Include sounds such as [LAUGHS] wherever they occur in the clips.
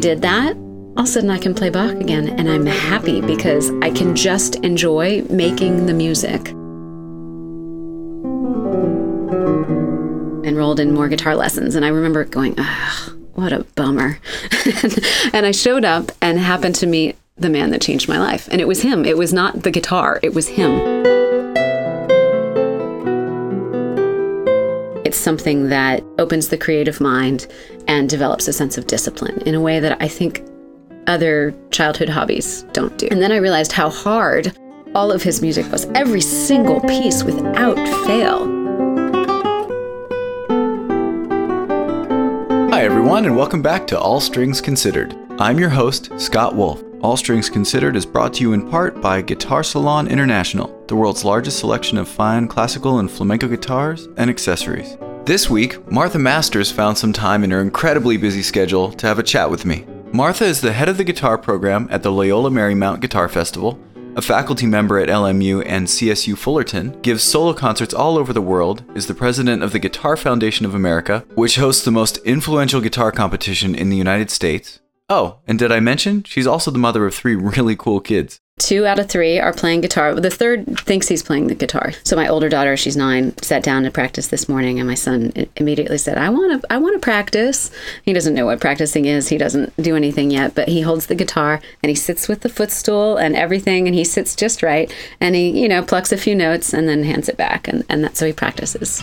did that, all of a sudden I can play Bach again and I'm happy because I can just enjoy making the music. Enrolled in more guitar lessons and I remember going, ugh, what a bummer. [LAUGHS] and I showed up and happened to meet the man that changed my life. And it was him. It was not the guitar, it was him. It's something that opens the creative mind and develops a sense of discipline in a way that I think other childhood hobbies don't do. And then I realized how hard all of his music was, every single piece without fail. Hi, everyone, and welcome back to All Strings Considered. I'm your host, Scott Wolf. All Strings Considered is brought to you in part by Guitar Salon International, the world's largest selection of fine classical and flamenco guitars and accessories. This week, Martha Masters found some time in her incredibly busy schedule to have a chat with me. Martha is the head of the guitar program at the Loyola Marymount Guitar Festival, a faculty member at LMU and CSU Fullerton, gives solo concerts all over the world, is the president of the Guitar Foundation of America, which hosts the most influential guitar competition in the United States. Oh, and did I mention she's also the mother of three really cool kids? Two out of three are playing guitar. The third thinks he's playing the guitar. So my older daughter, she's nine, sat down to practice this morning, and my son immediately said, "I want to, I want to practice." He doesn't know what practicing is. He doesn't do anything yet, but he holds the guitar and he sits with the footstool and everything, and he sits just right, and he, you know, plucks a few notes and then hands it back, and and that's how he practices.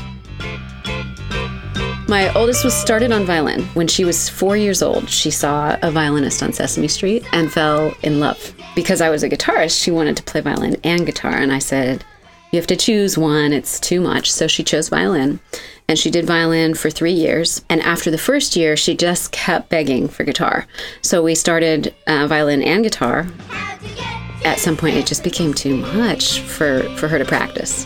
My oldest was started on violin. When she was four years old, she saw a violinist on Sesame Street and fell in love. Because I was a guitarist, she wanted to play violin and guitar. And I said, You have to choose one, it's too much. So she chose violin. And she did violin for three years. And after the first year, she just kept begging for guitar. So we started uh, violin and guitar. At some point, it just became too much for, for her to practice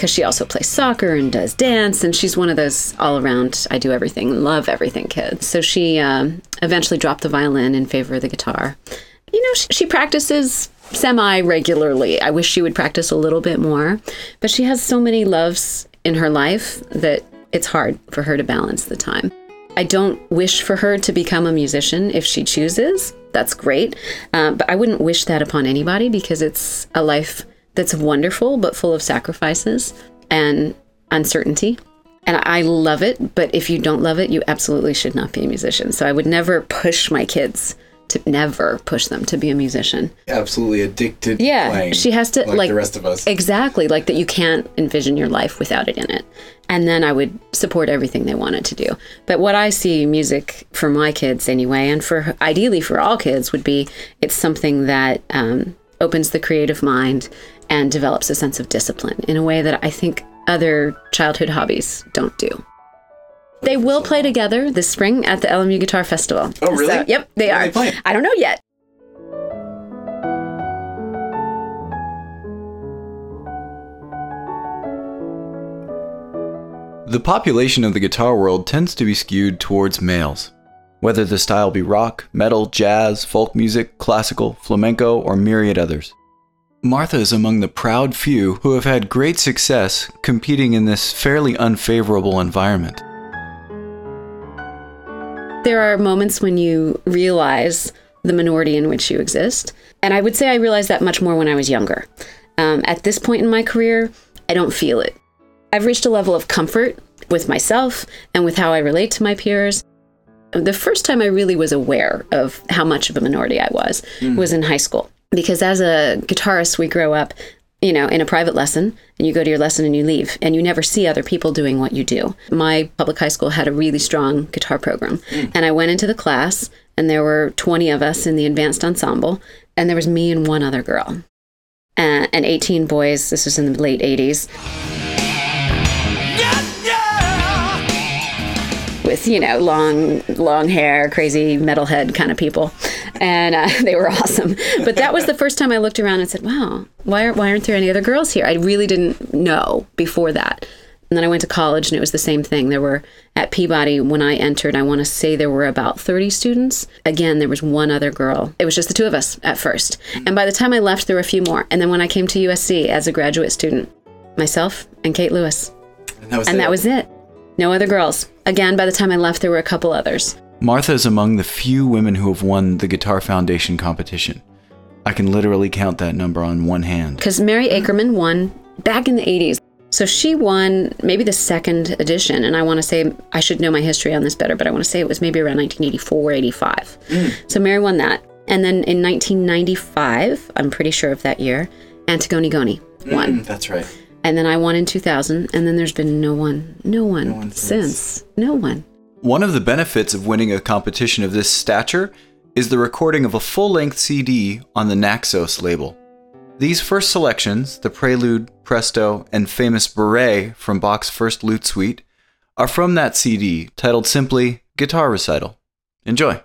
because she also plays soccer and does dance, and she's one of those all around, I do everything, love everything kids. So she um, eventually dropped the violin in favor of the guitar. You know, she, she practices semi regularly. I wish she would practice a little bit more, but she has so many loves in her life that it's hard for her to balance the time. I don't wish for her to become a musician if she chooses. That's great. Uh, but I wouldn't wish that upon anybody because it's a life that's wonderful but full of sacrifices and uncertainty. And I love it, but if you don't love it, you absolutely should not be a musician. So I would never push my kids to never push them to be a musician. Absolutely addicted. Yeah, playing, she has to like, like the rest of us. Exactly, like that you can't envision your life without it in it. And then I would support everything they wanted to do. But what I see music for my kids anyway, and for ideally for all kids, would be it's something that um, opens the creative mind and develops a sense of discipline in a way that I think other childhood hobbies don't do. They will play together this spring at the LMU Guitar Festival. Oh, really? So, yep, they What are. are they? I don't know yet. The population of the guitar world tends to be skewed towards males. Whether the style be rock, metal, jazz, folk music, classical, flamenco, or myriad others. Martha is among the proud few who have had great success competing in this fairly unfavorable environment. There are moments when you realize the minority in which you exist. And I would say I realized that much more when I was younger. Um, at this point in my career, I don't feel it. I've reached a level of comfort with myself and with how I relate to my peers. The first time I really was aware of how much of a minority I was was in high school. Because as a guitarist, we grow up, you know, in a private lesson, and you go to your lesson and you leave, and you never see other people doing what you do. My public high school had a really strong guitar program, and I went into the class, and there were 20 of us in the advanced ensemble, and there was me and one other girl. Uh, and 18 boys, this was in the late 80s. With you know long long hair crazy metalhead kind of people. And uh, [LAUGHS] they were awesome. But that was the first time i looked around and said wow why, are, why aren't there any other girls here? I really didn't know before that. And then i went to college and it was the same thing. There were at peabody when i entered i want to say there were about 30 students. Again there was one other girl. It was just the two of us at first. And by the time i left there were a few more. And then when i came to usc as a graduate student myself and kate lewis. And that was and it. that was it. No other girls. Again, by the time I left, there were a couple others. Martha is among the few women who have won the Guitar Foundation competition. I can literally count that number on one hand. Because Mary Akerman won back in the 80s. So she won maybe the second edition. And I want to say, I should know my history on this better, but I want to say it was maybe around 1984 85. Mm. So Mary won that. And then in 1995, I'm pretty sure of that year, Antigoni Goni won. Mm, that's right. And then I won in 2000. And then there's been no one, no one, one since. since. No one. One of the benefits of winning a competition of this stature is the recording of a full length CD on the Naxos label. These first selections, the Prelude, Presto, and famous Bourrée from Bach's first lute suite, are from that CD titled simply Guitar Recital. Enjoy!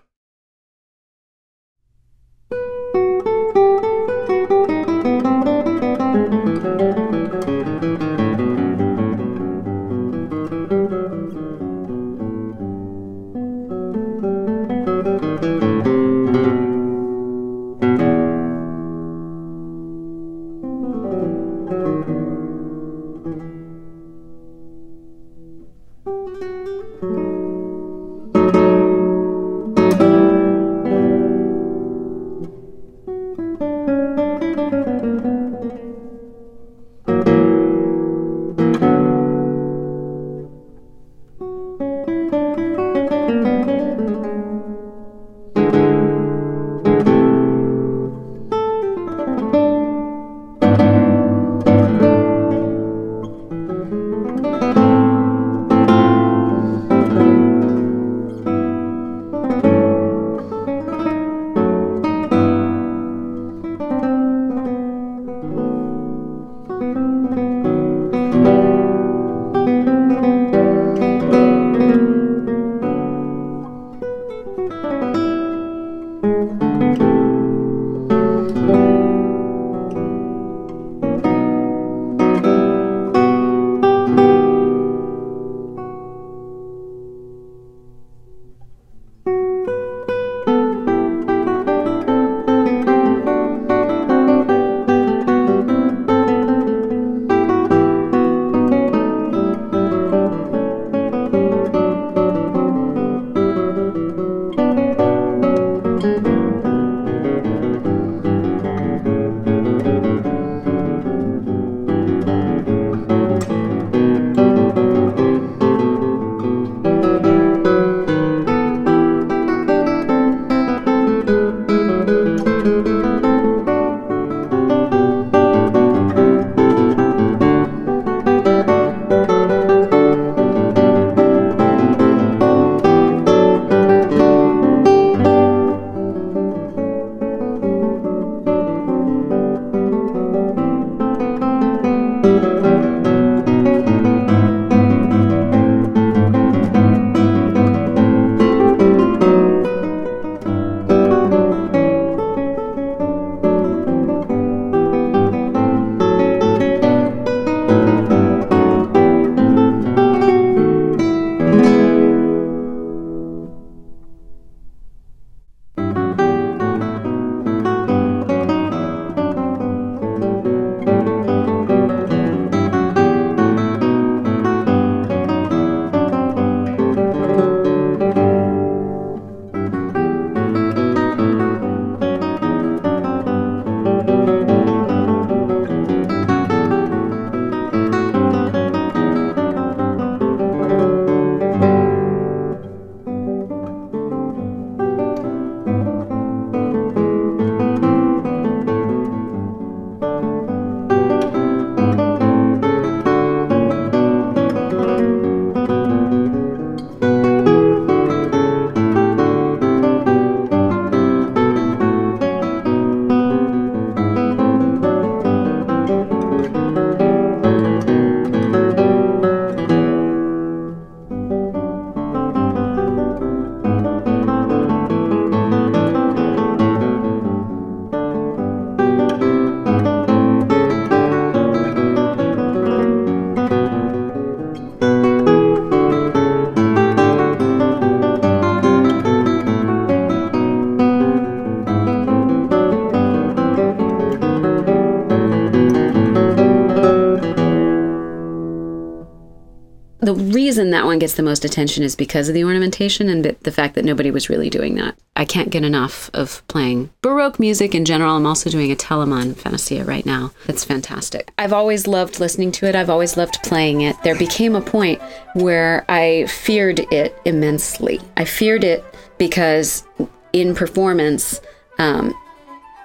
Reason that one gets the most attention is because of the ornamentation and the fact that nobody was really doing that. I can't get enough of playing Baroque music in general. I'm also doing a Telemann Fantasia right now. That's fantastic. I've always loved listening to it, I've always loved playing it. There became a point where I feared it immensely. I feared it because in performance, um,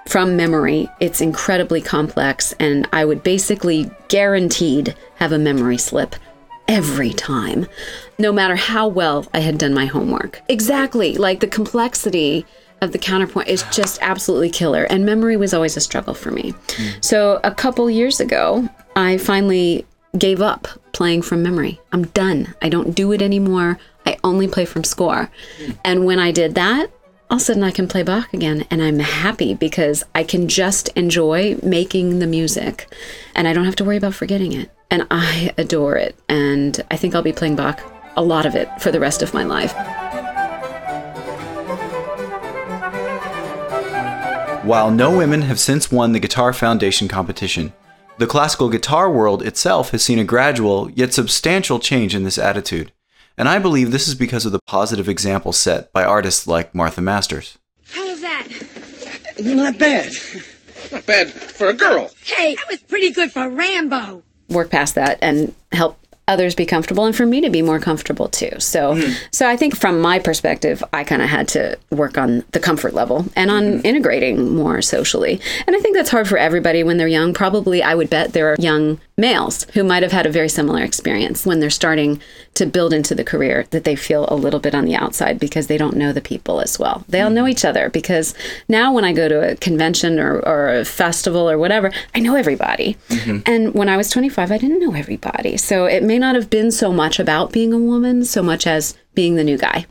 from memory, it's incredibly complex, and I would basically guaranteed have a memory slip every time, no matter how well I had done my homework. Exactly. Like the complexity of the counterpoint is just absolutely killer. And memory was always a struggle for me. Mm. So a couple years ago, I finally gave up playing from memory. I'm done. I don't do it anymore. I only play from score. Mm. And when I did that, all of a sudden I can play Bach again and I'm happy because I can just enjoy making the music and I don't have to worry about forgetting it. And I adore it. And I think I'll be playing Bach, a lot of it, for the rest of my life. While no women have since won the Guitar Foundation competition, the classical guitar world itself has seen a gradual yet substantial change in this attitude and I believe this is because of the positive example set by artists like Martha Masters. How was that? Not bad. Not bad for a girl. Hey, that was pretty good for Rambo. Work past that and help others be comfortable and for me to be more comfortable too. So mm. so I think from my perspective I kind of had to work on the comfort level and on mm. integrating more socially. And I think that's hard for everybody when they're young. Probably I would bet there are young males who might have had a very similar experience when they're starting to build into the career that they feel a little bit on the outside because they don't know the people as well. They all know each other because now when I go to a convention or, or a festival or whatever, I know everybody. Mm-hmm. And when I was 25, I didn't know everybody. So it may not have been so much about being a woman so much as being the new guy.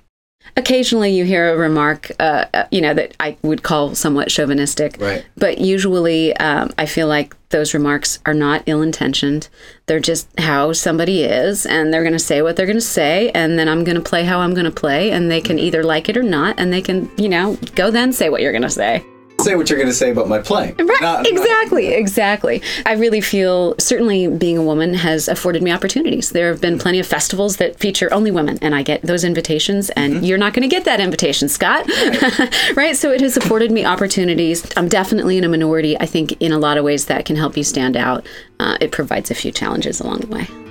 Occasionally, you hear a remark, uh, uh, you know, that I would call somewhat chauvinistic. Right. But usually, um, I feel like those remarks are not ill intentioned. They're just how somebody is, and they're going to say what they're going to say, and then I'm going to play how I'm going to play, and they can either like it or not, and they can, you know, go then say what you're going to say say what you're going to say about my playing. Right. Not, exactly. Not... Exactly. I really feel certainly being a woman has afforded me opportunities. There have been plenty of festivals that feature only women, and I get those invitations, and mm-hmm. you're not going to get that invitation, Scott. Right. [LAUGHS] right. So it has afforded me opportunities. I'm definitely in a minority. I think in a lot of ways that can help you stand out. Uh, it provides a few challenges along the way.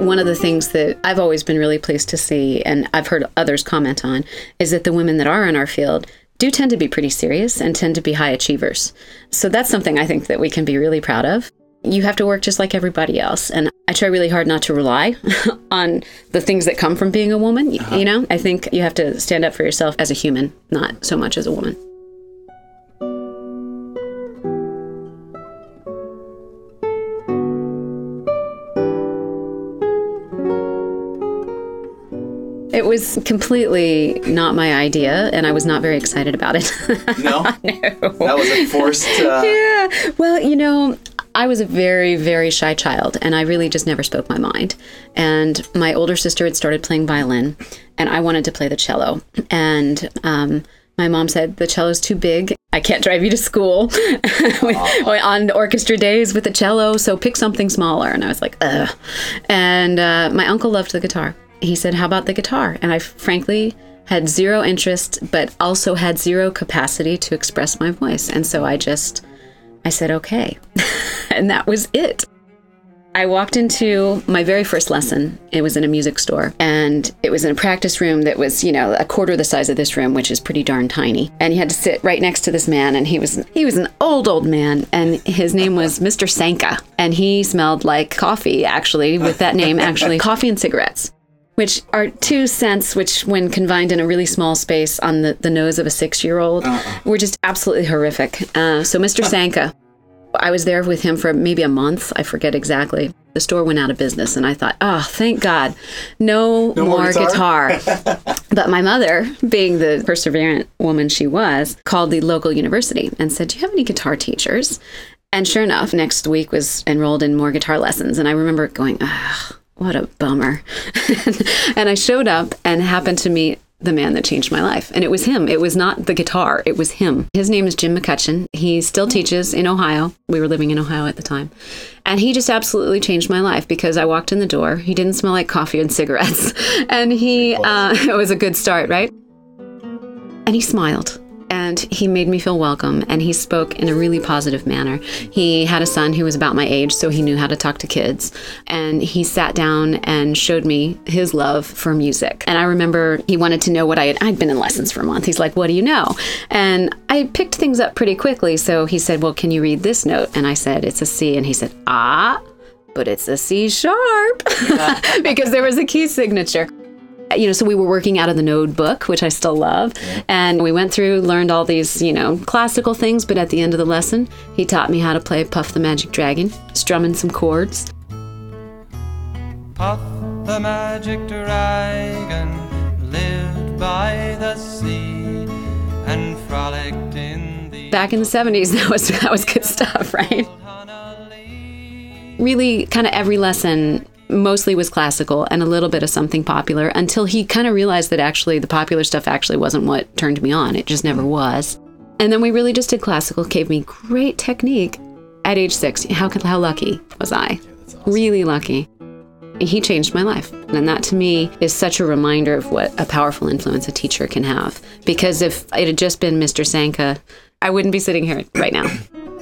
One of the things that I've always been really pleased to see, and I've heard others comment on, is that the women that are in our field do tend to be pretty serious and tend to be high achievers. So that's something I think that we can be really proud of. You have to work just like everybody else. And I try really hard not to rely [LAUGHS] on the things that come from being a woman. Uh-huh. You know, I think you have to stand up for yourself as a human, not so much as a woman. It was completely not my idea, and I was not very excited about it. no? [LAUGHS] no. That was a forced. Uh... Yeah. Well, you know, I was a very, very shy child, and I really just never spoke my mind. And my older sister had started playing violin, and I wanted to play the cello. And um, my mom said, The cello's too big. I can't drive you to school [LAUGHS] on orchestra days with the cello, so pick something smaller. And I was like, ugh. And uh, my uncle loved the guitar he said, How about the guitar? And I frankly had zero interest, but also had zero capacity to express my voice. And so I just, I said, okay. [LAUGHS] and that was it. I walked into my very first lesson. It was in a music store, and it was in a practice room that was, you know, a quarter the size of this room, which is pretty darn tiny. And you had to sit right next to this man, and he was he was an old old man, and his name was Mr. Sanka, and he smelled like coffee, actually, with that name, actually, [LAUGHS] coffee and cigarettes which are two scents which when combined in a really small space on the, the nose of a six-year-old uh-uh. were just absolutely horrific. Uh, so mr sanka i was there with him for maybe a month i forget exactly. The store went out of business and i thought oh thank god. No, no more, more, guitar, guitar. [LAUGHS] [LAUGHS] but my mother being the perseverant woman she was called the local university and said do you have any guitar teachers? And sure enough next week was enrolled in more guitar lessons and i remember going ah what a bummer. [LAUGHS] and I showed up and happened to meet the man that changed my life. And it was him. It was not the guitar, it was him. His name is Jim McCutcheon. He still teaches in Ohio. We were living in Ohio at the time. And he just absolutely changed my life because I walked in the door. He didn't smell like coffee and cigarettes. [LAUGHS] And he, uh, [LAUGHS] it was a good start, right? And he smiled and he made me feel welcome and he spoke in a really positive manner. He had a son who was about my age, so he knew how to talk to kids. And he sat down and showed me his love for music. And I remember he wanted to know what I had I'd been in lessons for a month. He's like, "What do you know?" And I picked things up pretty quickly, so he said, "Well, can you read this note?" And I said, "It's a C." And he said, "Ah, but it's a C sharp." [LAUGHS] because there was a key signature you know, so we were working out of the Noad book, which I still love. Yeah. And we went through, learned all these, you know, classical things. But at the end of the lesson, he taught me how to play Puff the Magic Dragon, strumming some chords. Puff the Magic Dragon lived by the sea and frolicked in the. Back in the 70s, [LAUGHS] that was, that was good stuff, right? Really, kind of every lesson mostly was classical and a little bit of something popular until he kind of realized that actually the popular stuff actually wasn't what turned me on. It just never mm. was. And then we really just did classical, gave me great technique at age six. How, how lucky was I? Yeah, awesome. Really lucky. He changed my life. And that to me is such a reminder of what a powerful influence a teacher can have. Because if it had just been Mr. Sanka, I wouldn't be sitting here right now. [CLEARS THROAT]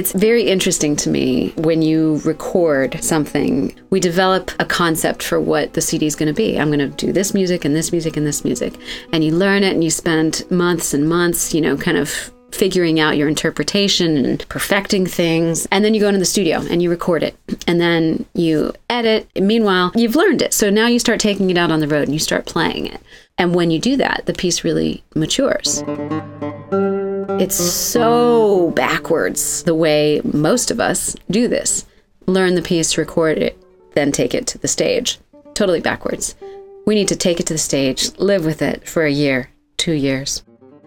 It's very interesting to me when you record something, we develop a concept for what the CD is going to be. I'm going to do this music and this music and this music. And you learn it and you spend months and months, you know, kind of figuring out your interpretation and perfecting things. And then you go into the studio and you record it. And then you edit. Meanwhile, you've learned it. So now you start taking it out on the road and you start playing it. And when you do that, the piece really matures. It's so backwards the way most of us do this. Learn the piece, record it, then take it to the stage. Totally backwards. We need to take it to the stage, live with it for a year, two years,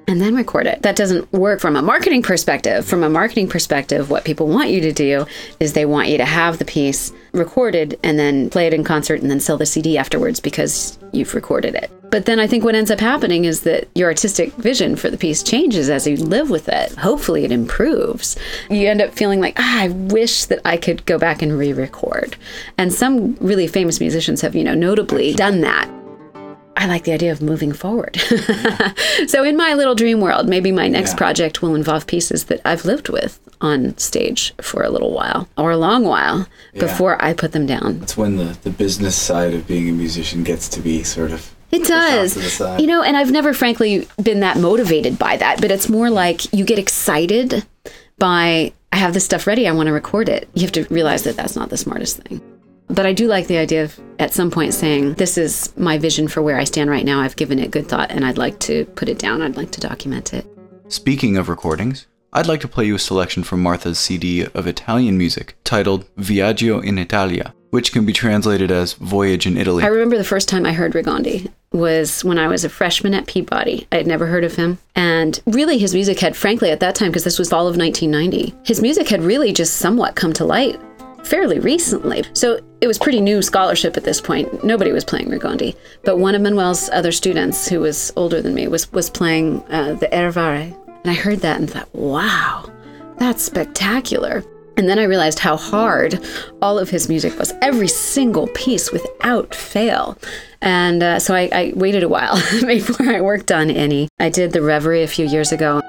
and then record it. That doesn't work from a marketing perspective. From a marketing perspective, what people want you to do is they want you to have the piece recorded and then play it in concert and then sell the CD afterwards because you've recorded it. But then I think what ends up happening is that your artistic vision for the piece changes as you live with it. Hopefully, it improves. You end up feeling like, ah, I wish that I could go back and re record. And some really famous musicians have, you know, notably done that. I like the idea of moving forward. [LAUGHS] so, in my little dream world, maybe my next yeah. project will involve pieces that I've lived with on stage for a little while or a long while yeah. before I put them down. That's when the, the business side of being a musician gets to be sort of. It does. You know, and I've never, frankly, been that motivated by that, but it's more like you get excited by, I have this stuff ready, I want to record it. You have to realize that that's not the smartest thing. But I do like the idea of at some point saying, This is my vision for where I stand right now. I've given it good thought and I'd like to put it down. I'd like to document it. Speaking of recordings, I'd like to play you a selection from Martha's CD of Italian music titled Viaggio in Italia, which can be translated as Voyage in Italy. I remember the first time I heard Regondi was when I was a freshman at Peabody. I had never heard of him. And really, his music had, frankly, at that time, because this was fall of 1990, his music had really just somewhat come to light fairly recently. So it was pretty new scholarship at this point. Nobody was playing Regondi. But one of Manuel's other students, who was older than me, was, was playing uh, the Reverie. And I heard that and thought, wow, that's spectacular. And then I realized how hard all of his music was, every single piece without fail. And uh, so I, I waited a while [LAUGHS] before I worked on any. I did the Reverie a few years ago.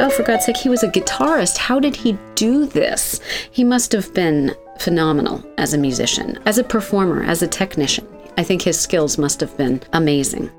Oh, for God's sake, he was a guitarist. How did he do this? He must have been phenomenal as a musician, as a performer, as a technician. I think his skills must have been amazing.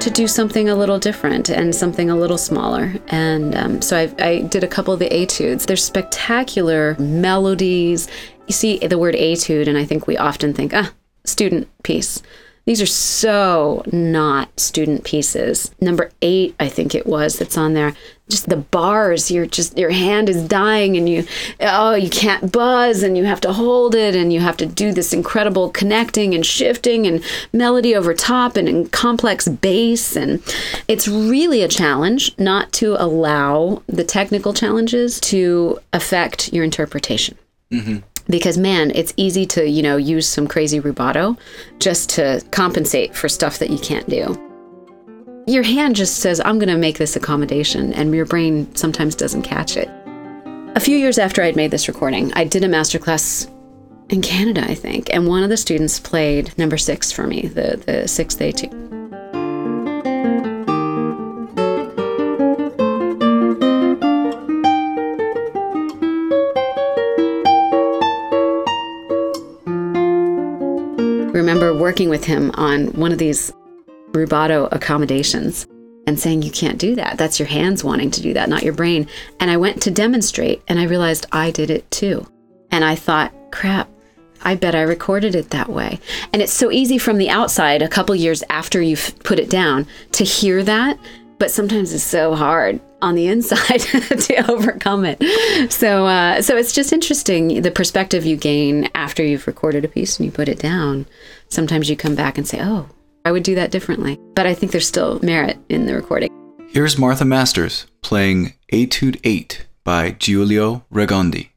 to do something a little different and something a little smaller. And um, so I, I, did a couple of the etudes. They're spectacular melodies. You see the word etude, and I think we often think, ah, student piece. These are so not student pieces. Number eight, I think it was, that's on there. Just the bars, you're just, your hand is dying and you, oh, you can't buzz and you have to hold it and you have to do this incredible connecting and shifting and melody over top and in complex bass. And it's really a challenge not to allow the technical challenges to affect your interpretation mm-hmm because man it's easy to you know use some crazy rubato just to compensate for stuff that you can't do. Your hand just says i'm going to make this accommodation and your brain sometimes doesn't catch it. A few years after i'd made this recording i did a masterclass in canada i think and one of the students played number six for me the, the sixth etude working with him on one of these rubato accommodations and saying, You can't do that. That's your hands wanting to do that, not your brain. And I went to demonstrate and I realized I did it too. And I thought, crap, I bet I recorded it that way. And it's so easy from the outside, a couple years after you've put it down, to hear that but sometimes it's so hard on the inside [LAUGHS] to overcome it. So, uh, so it's just interesting the perspective you gain after you've recorded a piece and you put it down. Sometimes you come back and say, "Oh, I would do that differently." But I think there's still merit in the recording. Here's Martha Masters playing Etude 8 by Giulio Regondi.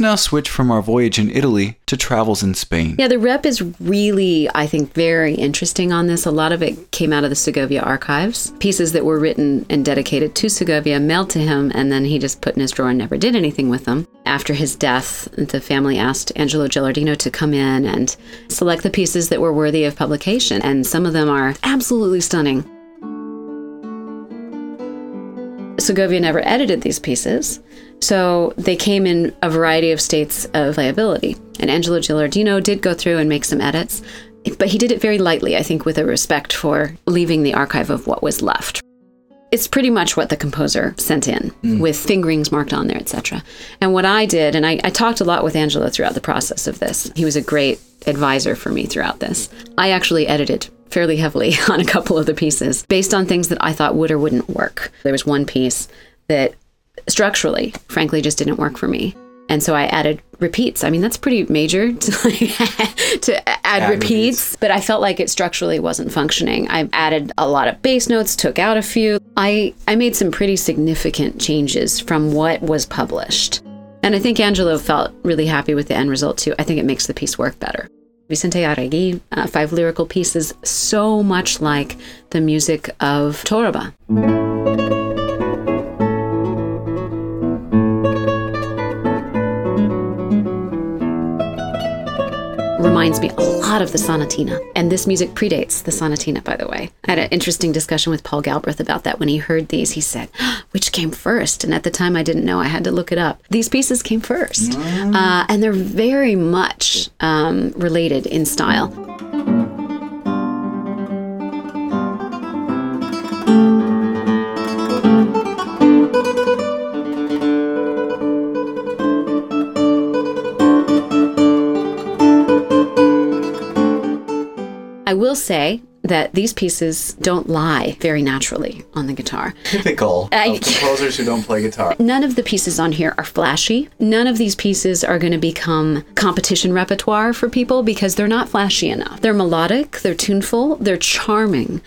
Now switch from our voyage in Italy to travels in Spain. Yeah, the rep is really, I think, very interesting on this. A lot of it came out of the Segovia archives. Pieces that were written and dedicated to Segovia, mailed to him, and then he just put in his drawer and never did anything with them. After his death, the family asked Angelo Gilardino to come in and select the pieces that were worthy of publication, and some of them are absolutely stunning. Segovia never edited these pieces, so they came in a variety of states of liability. And Angelo Gilardino did go through and make some edits, but he did it very lightly, I think, with a respect for leaving the archive of what was left. It's pretty much what the composer sent in mm. with fingerings marked on there, etc. And what I did, and I, I talked a lot with Angelo throughout the process of this, he was a great advisor for me throughout this. I actually edited fairly heavily [LAUGHS] on a couple of the pieces based on things that I thought would or wouldn't work. There was one piece that structurally, frankly, just didn't work for me. And so I added repeats. I mean, that's pretty major [LAUGHS] to, to add, Add repeats, repeats. but I felt like it structurally wasn't functioning. I added a lot of bass notes, took out a few. I, I made some pretty significant changes from what was published. And I think Angelo felt really happy with the end result too. I think it makes the piece work better. Vicente Arregui, uh, five lyrical pieces, so much like the music of Torroba. Reminds me a lot of the sonatina. And this music predates the sonatina, by the way. I had an interesting discussion with Paul Galbraith about that. When he heard these, he said, which came first? And at the time, I didn't know. I had to look it up. These pieces came first. Uh, and they're very much um, related in style. I will say that these pieces don't lie very naturally on the guitar. Typical I- of composers who don't play guitar. None of the pieces on here are flashy. None of these pieces are going to become competition repertoire for people because they're not flashy enough. They're melodic, they're tuneful, they're charming.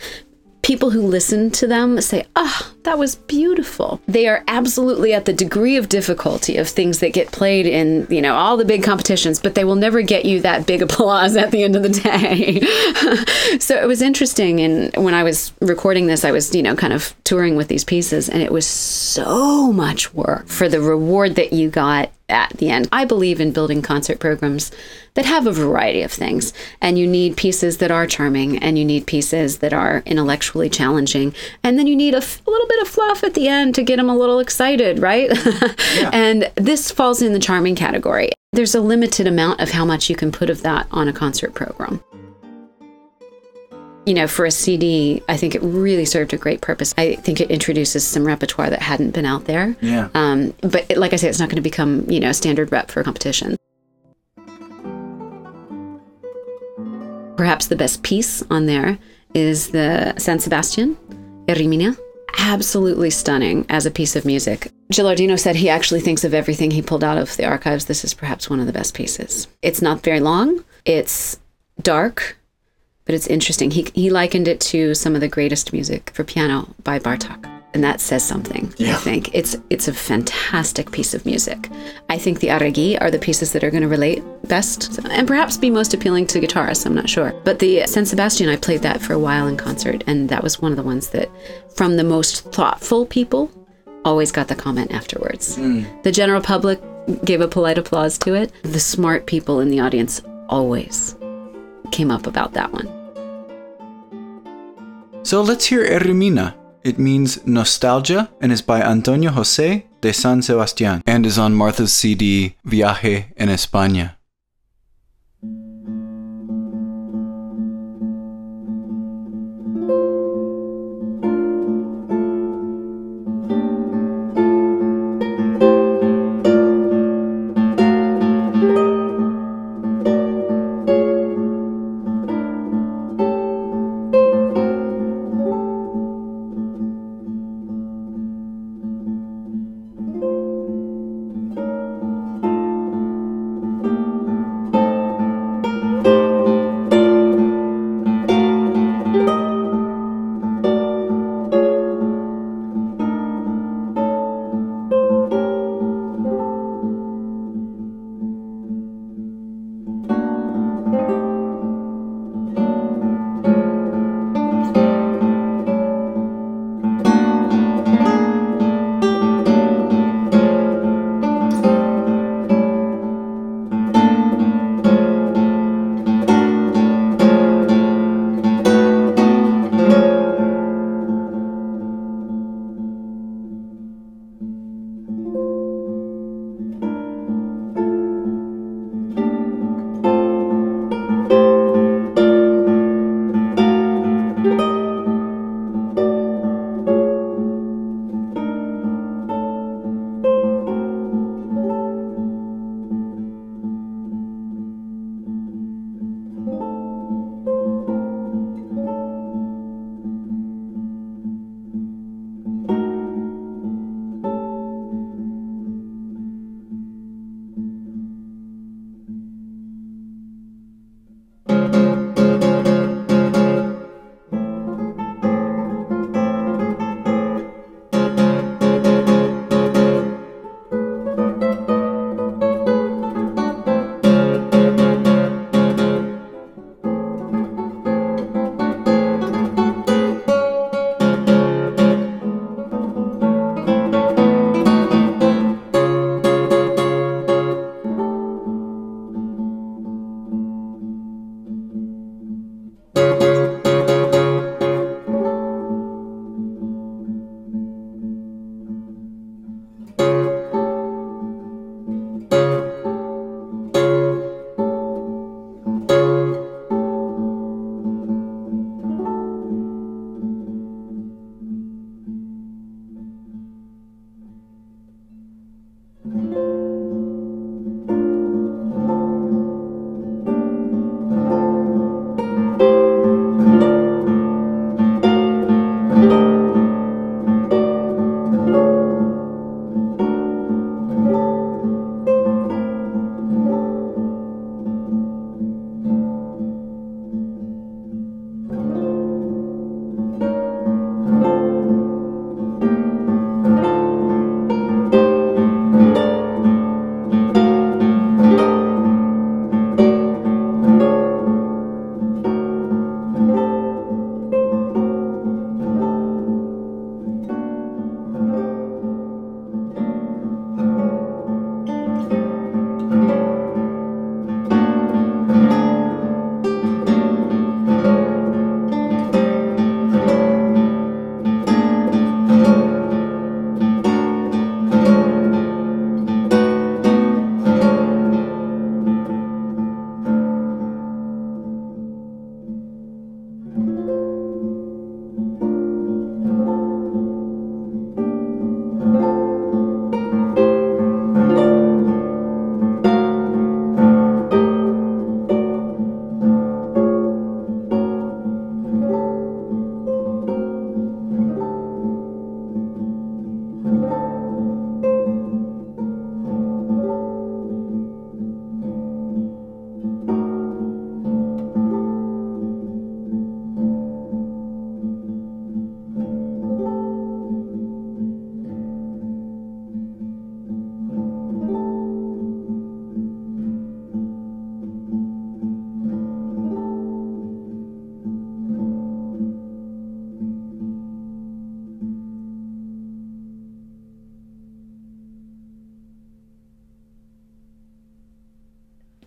People who listen to them say, oh, that was beautiful. They are absolutely at the degree of difficulty of things that get played in, you know, all the big competitions, but they will never get you that big [LAUGHS] applause at the end of the day. [LAUGHS] so it was interesting. And when I was recording this, I was, you know, kind of touring with these pieces, and it was so much work for the reward that you got at the end. I believe in building concert programs that have a variety of things, and you need pieces that are charming, and you need pieces that are intellectually challenging, and then you need a, f- a little bit of fluff at the end to get them a little excited, right? [LAUGHS] and this falls in the charming category. There's a limited amount of how much you can put of that on a concert program. You know, for a CD, I think it really served a great purpose. I think it introduces some repertoire that hadn't been out there. Yeah. Um, but it, like I say, it's not going to become, you know, standard rep for competition. Perhaps the best piece on there is the San Sebastian, Errimina. Absolutely stunning as a piece of music. Gilardino said he actually thinks of everything he pulled out of the archives. This is perhaps one of the best pieces. It's not very long. It's dark, but it's interesting. He, he likened it to some of the greatest music for piano by Bartok. And that says something, Yeah. I think. It's it's a fantastic piece of music. I think the arregui are the pieces that are going to relate best and perhaps be most appealing to guitarists, I'm not sure. But the San Sebastian, I played that for a while in concert, and that was one of the ones that, from the most thoughtful people, always got the comment afterwards. Hmm. The general public gave a polite applause to it. The smart people in the audience always came up about that one. So let's hear Errimina. It means nostalgia and is by Antonio José de San Sebastián and is on Martha's CD Viaje en España.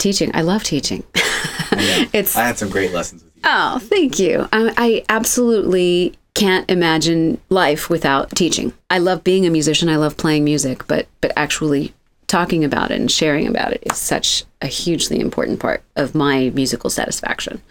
Teaching. I love teaching. [LAUGHS] it's I had some great lessons with you. Oh, thank you. I, I absolutely can't imagine life without teaching. I love being a musician. I love playing music, but but actually talking about it and sharing about it is such a hugely important part of my musical satisfaction.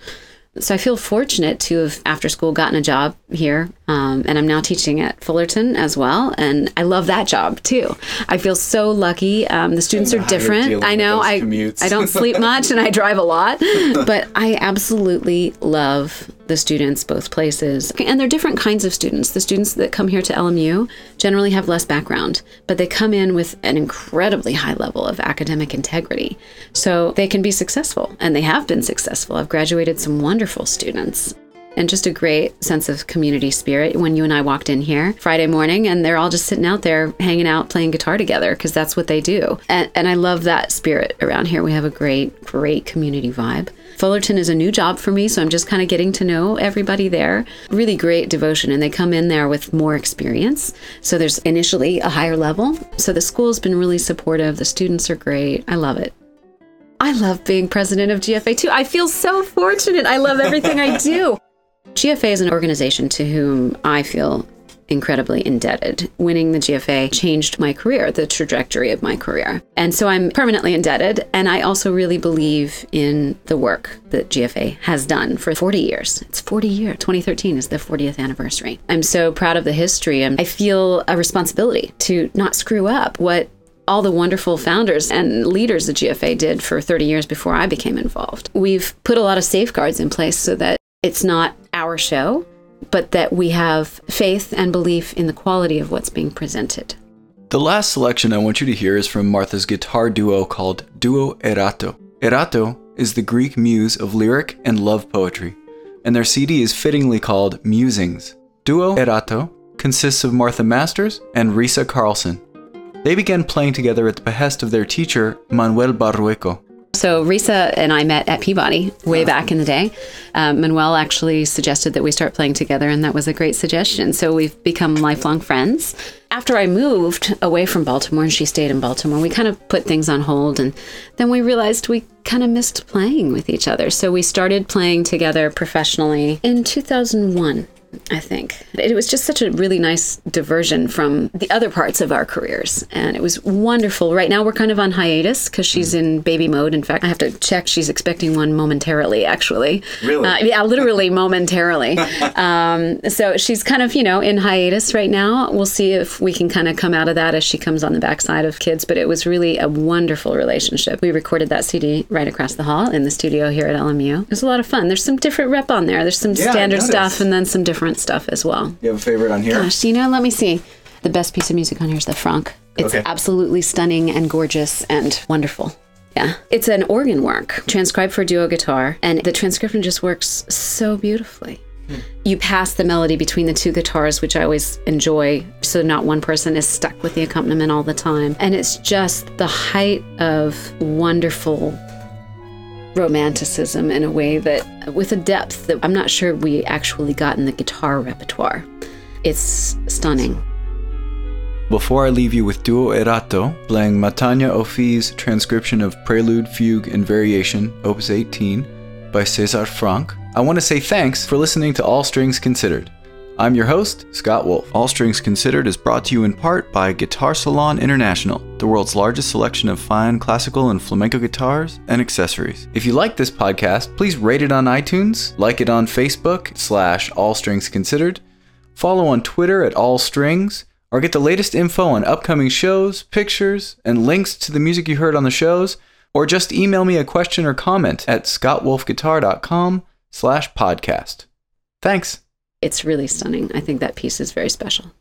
So I feel fortunate to have, after school, gotten a job here, um, and I'm now teaching at Fullerton as well, and I love that job too. I feel so lucky. Um, the students are different. I know I commutes. I don't sleep [LAUGHS] much and I drive a lot, [LAUGHS] but I absolutely love the students both places. And they're different kinds of students. The students that come here to LMU generally have less background, but they come in with an incredibly high level of academic integrity. So they can be successful, and they have been successful. I've graduated some wonderful students. And just a great sense of community spirit when you and I walked in here Friday morning and they're all just sitting out there hanging out playing guitar together because that's what they do. And, and I love that spirit around here. We have a great, great community vibe. Fullerton is a new job for me, so I'm just kind of getting to know everybody there. Really great devotion, and they come in there with more experience. So there's initially a higher level. So the school's been really supportive. The students are great. I love it. I love being president of GFA too. I feel so fortunate. I love everything I do. [LAUGHS] GFA is an organization to whom I feel incredibly indebted. Winning the GFA changed my career, the trajectory of my career. And so I'm permanently indebted. And I also really believe in the work that GFA has done for 40 years. It's 40 years. 2013 is the 40th anniversary. I'm so proud of the history. And I feel a responsibility to not screw up what all the wonderful founders and leaders the GFA did for 30 years before I became involved. We've put a lot of safeguards in place so that it's not our show, but that we have faith and belief in the quality of what's being presented. The last selection I want you to hear is from Martha's guitar duo called Duo Erato. Erato is the Greek muse of lyric and love poetry, and their CD is fittingly called Musings. Duo Erato consists of Martha Masters and Risa Carlson. They began playing together at the behest of their teacher, Manuel Barrueco. So Risa and I met at Peabody way back in the day. Um, Manuel actually suggested that we start playing together, and that was a great suggestion. So we've become lifelong friends. After I moved away from Baltimore and she stayed in Baltimore, we kind of put things on hold, and then we realized we kind of missed playing with each other. So we started playing together professionally in 2001. I think. It was just such a really nice diversion from the other parts of our careers. And it was wonderful. Right now, we're kind of on hiatus because she's in baby mode. In fact, I have to check. She's expecting one momentarily, actually. Really? Uh, yeah, literally [LAUGHS] momentarily. um, so she's kind of, you know, in hiatus right now. We'll see if we can kind of come out of that as she comes on the backside of kids. But it was really a wonderful relationship. We recorded that CD right across the hall in the studio here at LMU. It was a lot of fun. There's some different rep on there. There's some Yeah, standard stuff and then some different stuff as well. You have a favorite on here? Gosh, you know, let me see. The best piece of music on here is the Franck. It's Okay. absolutely stunning and gorgeous and wonderful. Yeah. It's an organ work transcribed for duo guitar, and the transcription just works so beautifully. Hmm. You pass the melody between the two guitars, which I always enjoy, so not one person is stuck with the accompaniment all the time. And it's just the height of wonderful romanticism in a way that, with a depth that I'm not sure we actually got in the guitar repertoire. It's stunning. Before I leave you with Duo Erato, playing Matanya Ophee's transcription of Prelude, Fugue, and Variation, Opus 18, by Cesar Franck, I want to say thanks for listening to All Strings Considered. I'm your host, Scott Wolf. All Strings Considered is brought to you in part by Guitar Salon International, the world's largest selection of fine classical and flamenco guitars and accessories. If you like this podcast, please rate it on iTunes, like it on Facebook slash All Strings Considered, follow on Twitter at All Strings, or get the latest info on upcoming shows, pictures, and links to the music you heard on the shows, or just email me a question or comment at scottwolfguitar.com slash podcast. Thanks. It's really stunning. I think that piece is very special.